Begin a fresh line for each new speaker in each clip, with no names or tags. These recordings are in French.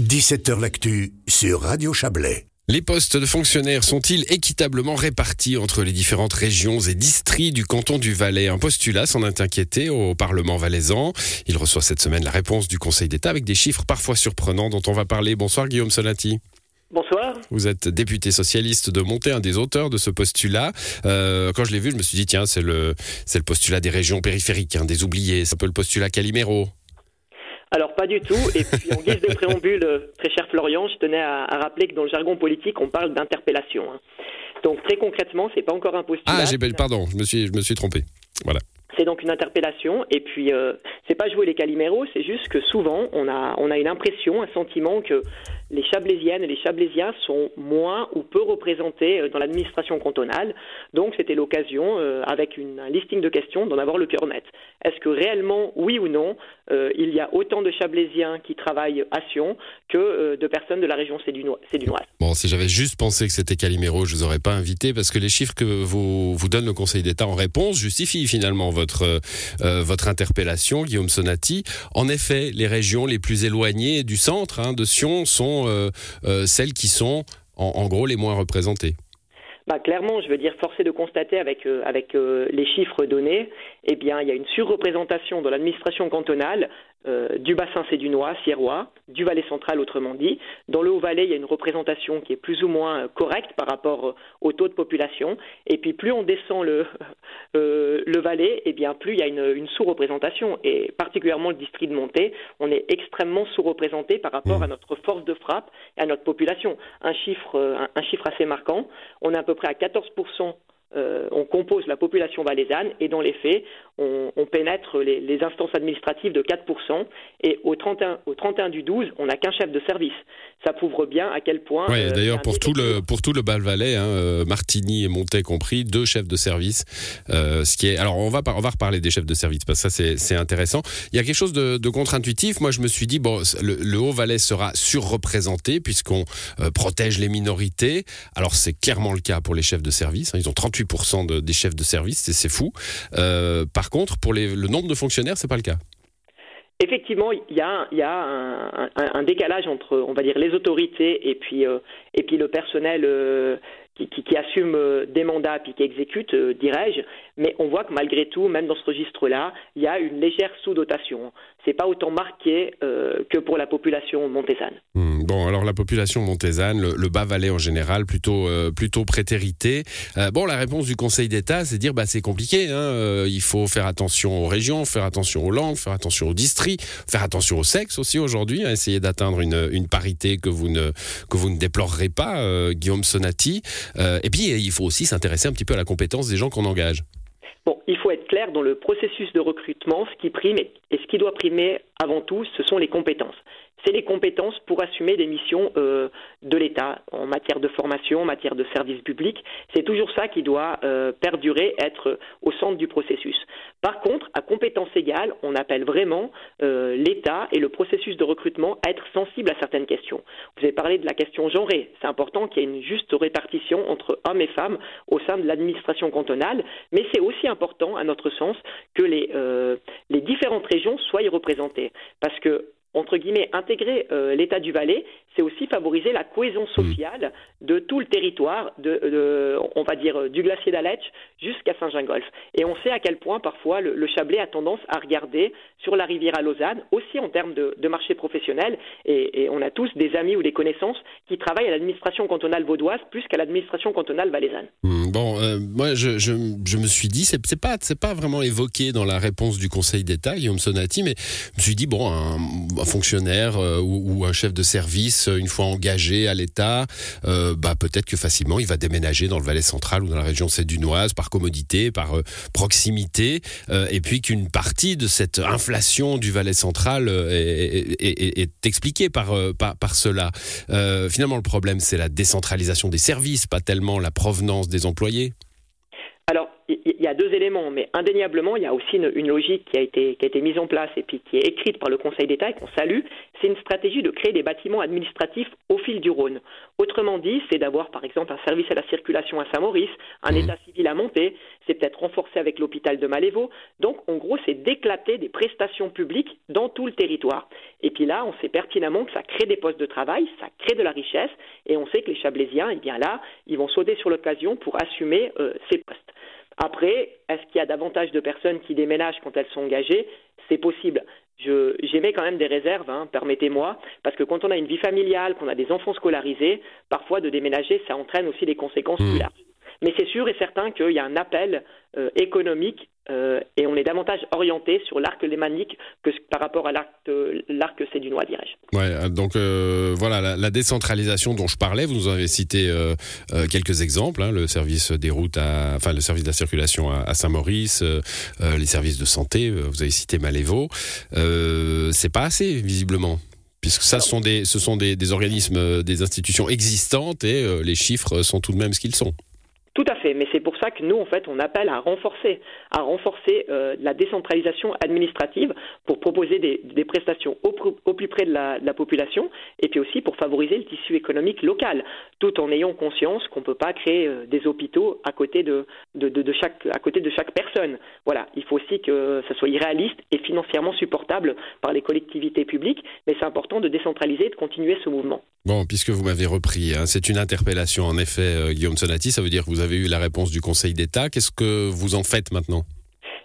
17h L'actu sur Radio Chablais.
Les postes de fonctionnaires sont-ils équitablement répartis entre les différentes régions et districts du canton du Valais? Un postulat s'en est inquiété au Parlement valaisan. Il reçoit cette semaine la réponse du Conseil d'État avec des chiffres parfois surprenants dont on va parler. Bonsoir Guillaume Sonati.
Bonsoir.
Vous êtes député socialiste de Monté, un des auteurs de ce postulat. Euh, quand je l'ai vu, je me suis dit, tiens, c'est le, c'est le postulat des régions périphériques, hein, des oubliés. C'est un peu le postulat Calimero.
Alors pas du tout. Et puis en guise de préambule, très cher Florian, je tenais à, rappeler que dans le jargon politique, on parle d'interpellation. Hein. Donc très concrètement, c'est pas encore un postulat.
Ah, j'ai, pardon, je me suis, je me suis trompé. Voilà.
C'est donc une interpellation. Et puis, euh, c'est pas jouer les caliméros, c'est juste que souvent, on a, on a une impression, un sentiment que les Chablaisiennes et les Chablaisiens sont moins ou peu représentés euh, dans l'administration cantonale. Donc, c'était l'occasion, euh, avec une, un listing de questions, d'en avoir le cœur net. Est-ce que réellement, oui ou non, il y a autant de Chablaisiens qui travaillent à Sion que de personnes de la région sédunoise?
Bon, si j'avais juste pensé que c'était Calimero, je vous aurais pas invité parce que les chiffres que vous, vous donne le Conseil d'État en réponse justifient finalement votre, euh, votre interpellation, En effet, les régions les plus éloignées du centre hein, de Sion sont euh, euh, celles qui sont en, gros les moins représentées.
Bah, clairement, je veux dire, forcé de constater avec, avec les chiffres donnés, eh bien, il y a une surreprésentation dans l'administration cantonale euh, du bassin sédunois, sierrois, du Valais central autrement dit. Dans le Haut-Valais, il y a une représentation qui est plus ou moins euh, correcte par rapport euh, au taux de population. Et puis plus on descend le, le Valais, eh bien plus il y a une, sous-représentation. Et particulièrement le district de Montée, on est extrêmement sous-représenté par rapport à notre force de frappe et à notre population. Un chiffre, un chiffre assez marquant, on est à peu près à 14% euh, on compose la population valaisanne et dans les faits, on, pénètre les, instances administratives de 4% et au 31, au 31 du 12, on n'a qu'un chef de service. Ça prouve bien à quel point...
Oui, euh, d'ailleurs pour tout, le, pour tout le Bas-Valais, hein, euh, Martigny et Montet compris, deux chefs de service. ce qui est... Alors on va, on va reparler des chefs de service parce que ça c'est intéressant. Il y a quelque chose de, contre-intuitif. Moi je me suis dit, bon, le, Haut-Valais sera surreprésenté puisqu'on protège les minorités. Alors c'est clairement le cas pour les chefs de service. Hein. Ils ont 38 des chefs de service, c'est fou. Euh, par contre, pour le nombre de fonctionnaires, c'est pas le cas.
Effectivement, il y a, un, décalage entre, on va dire, les autorités et puis, euh, et puis le personnel euh, qui, assume des mandats puis qui exécute, dirais-je. Mais on voit que malgré tout, même dans ce registre-là, il y a une légère sous-dotation c'est pas autant marqué euh, que pour la population montésane.
Hmm, bon, alors la population montésane, le, Bas-Valais en général, plutôt euh, plutôt. Euh, bon, la réponse du Conseil d'État, c'est dire bah c'est compliqué. Hein, il faut faire attention aux régions, faire attention aux langues, faire attention aux districts, faire attention au sexe aussi aujourd'hui, hein, essayer d'atteindre une, une, parité que vous ne que vous ne déplorerez pas, Guillaume Sonati. et puis il faut aussi s'intéresser un petit peu à la compétence des gens qu'on engage.
Bon, il faut être clair dans le processus de recrutement, ce qui prime et ce qui doit primer avant tout, ce sont les compétences c'est les compétences pour assumer des missions euh, de l'État en matière de formation, en matière de service public. C'est toujours ça qui doit euh, perdurer, être au centre du processus. Par contre, à compétences égales, on appelle vraiment euh, l'État et le processus de recrutement à être sensible à certaines questions. Vous avez parlé de la question genrée. C'est important qu'il y ait une juste répartition entre hommes et femmes au sein de l'administration cantonale, mais c'est aussi important, à notre sens, que les, les différentes régions soient y représentées. Parce que entre guillemets, intégrer euh, l'État du Valais, c'est aussi favoriser la cohésion mmh. sociale de tout le territoire, de, on va dire, du glacier d'Aletsch jusqu'à Saint-Gingolf. Et on sait à quel point, parfois, le, Chablais a tendance à regarder sur la rivière à Lausanne, aussi en termes de, marché professionnel. Et, on a tous des amis ou des connaissances qui travaillent à l'administration cantonale vaudoise plus qu'à l'administration cantonale valaisanne.
Mmh, bon, euh, moi, je, me suis dit, c'est pas, pas vraiment évoqué dans la réponse du Conseil d'État, Guillaume Sonati, mais je me suis dit, bon, un fonctionnaire euh, ou, un chef de service, euh, une fois engagé à l'État, bah, peut-être que facilement il va déménager dans le Valais central ou dans la région sédunoise par commodité, par proximité, et puis qu'une partie de cette inflation du Valais central est, expliquée par, par, cela. finalement, le problème, c'est la décentralisation des services, pas tellement la provenance des employés.
Alors, il y, a deux éléments, mais indéniablement, il y a aussi une, logique qui a, été, qui a été mise en place et puis qui est écrite par le Conseil d'État et qu'on salue. C'est une stratégie de créer des bâtiments administratifs au fil du Rhône. Autrement dit, c'est d'avoir par exemple un service à la circulation à Saint-Maurice, un mmh. état civil à monter, c'est peut-être renforcé avec l'hôpital de Malévo. Donc, en gros, c'est d'éclater des prestations publiques dans tout le territoire. Et puis là, on sait pertinemment que ça crée des postes de travail, ça crée de la richesse, et on sait que les Chablaisiens, eh bien là, ils vont sauter sur l'occasion pour assumer euh, ces postes. Après, est-ce qu'il y a davantage de personnes qui déménagent quand elles sont engagées? C'est possible. J'émets quand même des réserves, hein, permettez-moi, parce que quand on a une vie familiale, qu'on a des enfants scolarisés, parfois de déménager, ça entraîne aussi des conséquences plus larges. Mais c'est sûr et certain qu'il y a un appel euh, économique euh, et on est davantage orienté sur l'arc lémanique que par rapport à l'arc l'arc sédunois, dirais-je.
Ouais, euh, donc voilà la, décentralisation dont je parlais. Vous nous avez cité quelques exemples hein, le service des routes, enfin le service de la circulation à, Saint-Maurice, les services de santé. vous avez cité Malévo. c'est pas assez visiblement puisque ça, ce sont, des, ce sont des organismes, des institutions existantes et les chiffres sont tout de même ce qu'ils sont.
Tout à fait, mais c'est pour ça que nous, en fait, on appelle à renforcer, à renforcer euh, la décentralisation administrative pour proposer des, prestations au, plus près de la, population et puis aussi pour favoriser le tissu économique local, tout en ayant conscience qu'on ne peut pas créer euh, des hôpitaux à côté de, chaque, à côté de chaque personne. Voilà, il faut aussi que ça soit irréaliste et financièrement supportable par les collectivités publiques, mais c'est important de décentraliser et de continuer ce mouvement.
Bon, puisque vous m'avez repris, hein, c'est une interpellation en effet, euh, Guillaume Sonati, ça veut dire que vous avez eu la réponse du Conseil d'État. Qu'est-ce que vous en faites maintenant?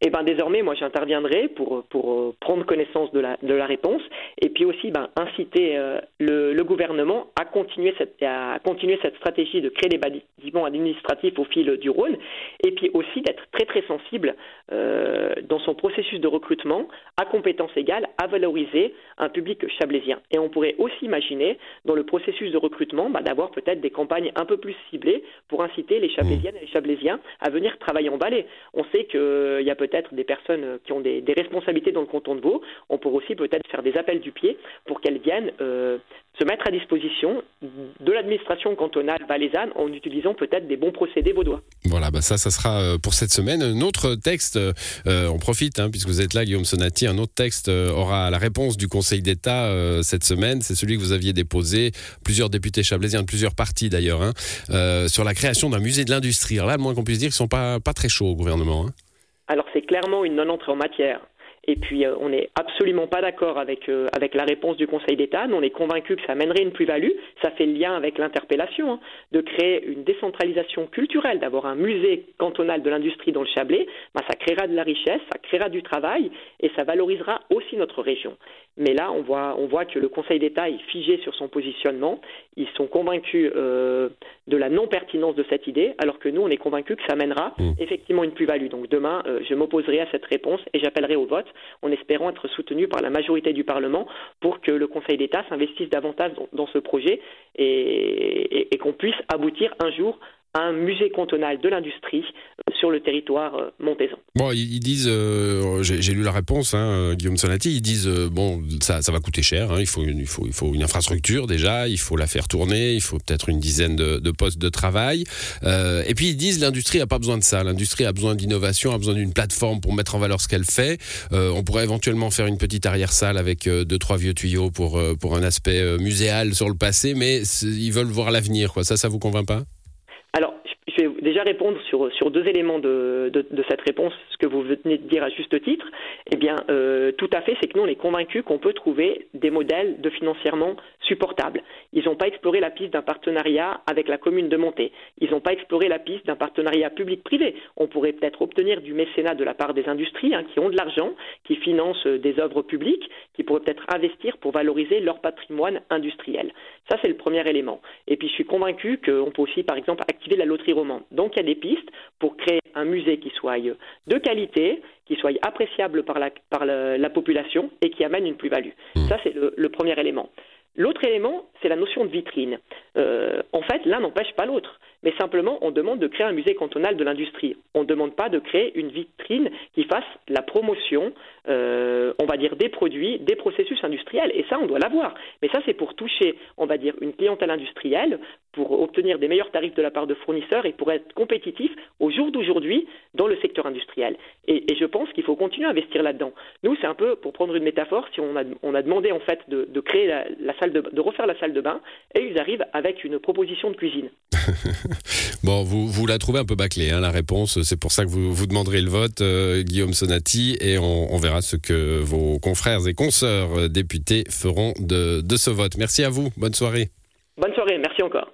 Et eh ben désormais, moi, j'interviendrai pour, pour euh, prendre connaissance de la, de la réponse et puis aussi ben, inciter euh, le, le, gouvernement à continuer, cette, à continuer cette stratégie de créer des bâtiments administratifs au fil du Rhône et puis aussi d'être très très sensible euh, dans son processus de recrutement à compétences égales à valoriser un public chablaisien. Et on pourrait aussi imaginer dans le processus de recrutement ben, d'avoir peut-être des campagnes un peu plus ciblées pour inciter les chablaisiennes et les chablaisiens à venir travailler en balai. On sait qu'il y a peut-être peut-être des personnes qui ont des, responsabilités dans le canton de Vaud. On pourrait aussi peut-être faire des appels du pied pour qu'elles viennent euh, se mettre à disposition de l'administration cantonale valaisanne en utilisant peut-être des bons procédés vaudois.
Voilà, bah ça, ça sera euh, pour cette semaine. Un autre texte, euh, on profite, hein, puisque vous êtes là, Guillaume Sonati, un autre texte aura la réponse du Conseil d'État cette semaine. C'est celui que vous aviez déposé, plusieurs députés chablaisiens de plusieurs partis d'ailleurs, hein, sur la création d'un musée de l'industrie. Alors là, le moins qu'on puisse dire qu'ils sont pas, pas très chauds au gouvernement. Hein.
Alors c'est clairement une non-entrée en matière. Et puis, euh, on n'est absolument pas d'accord avec, euh, avec la réponse du Conseil d'État. on est convaincu que ça amènerait une plus-value. Ça fait lien avec l'interpellation, hein, de créer une décentralisation culturelle, d'avoir un musée cantonal de l'industrie dans le Chablais. Ben, ça créera de la richesse, ça créera du travail et ça valorisera aussi notre région. Mais là, on voit, on voit que le Conseil d'État est figé sur son positionnement. Ils sont convaincus euh, de la non-pertinence de cette idée, alors que nous, on est convaincus que ça amènera mmh. effectivement une plus-value. Donc demain, je m'opposerai à cette réponse et j'appellerai au vote en espérant être soutenu par la majorité du Parlement pour que le Conseil d'État s'investisse davantage dans, ce projet et qu'on puisse aboutir un jour un musée cantonal de l'industrie euh, sur le territoire euh, montaisan.
Bon, ils disent, euh, j'ai lu la réponse, hein, Guillaume Sonati, ils disent, bon, ça, ça va coûter cher, hein, il, faut une, il, faut, il faut une infrastructure déjà, il faut la faire tourner, il faut peut-être une dizaine de, postes de travail. et puis ils disent, l'industrie n'a pas besoin de ça, l'industrie a besoin d'innovation, a besoin d'une plateforme pour mettre en valeur ce qu'elle fait. on pourrait éventuellement faire une petite arrière-salle avec deux, trois vieux tuyaux pour, pour un aspect muséal sur le passé, mais ils veulent voir l'avenir, quoi. Ça, ça vous convainc pas?
Je vais déjà répondre sur, sur deux éléments de, de, cette réponse, ce que vous venez de dire à juste titre. Eh bien, euh, tout à fait, c'est que nous, on est convaincus qu'on peut trouver des modèles de financièrement supportables. Ils n'ont pas exploré la piste d'un partenariat avec la commune de Montée. Ils n'ont pas exploré la piste d'un partenariat public-privé. On pourrait peut-être obtenir du mécénat de la part des industries hein, qui ont de l'argent, qui financent des œuvres publiques, qui pourraient peut-être investir pour valoriser leur patrimoine industriel. Ça, c'est le premier élément. Et puis, je suis convaincu qu'on peut aussi, par exemple, activer la loterie donc il y a des pistes pour créer un musée qui soit de qualité, qui soit appréciable par la, par la, population et qui amène une plus-value. Mmh. Ça, c'est le, premier élément. L'autre élément, c'est la notion de vitrine. En fait, l'un n'empêche pas l'autre mais simplement on demande de créer un musée cantonal de l'industrie. On ne demande pas de créer une vitrine qui fasse la promotion, euh, on va dire, des produits, des processus industriels. Et ça, on doit l'avoir. Mais ça, c'est pour toucher, on va dire, une clientèle industrielle, pour obtenir des meilleurs tarifs de la part de fournisseurs et pour être compétitif au jour d'aujourd'hui dans le secteur industriel. Et, je pense qu'il faut continuer à investir là-dedans. Nous, c'est un peu, pour prendre une métaphore, si on a, demandé en fait de, créer la, salle de, de refaire la salle de bain, et ils arrivent avec une proposition de cuisine.
bon, vous, vous la trouvez un peu bâclée, hein, la réponse. C'est pour ça que vous, vous demanderez le vote, euh, Guillaume Sonati, et on, verra ce que vos confrères et consoeurs euh, députés feront de, de ce vote. Merci à vous. Bonne soirée.
Bonne soirée. Merci encore.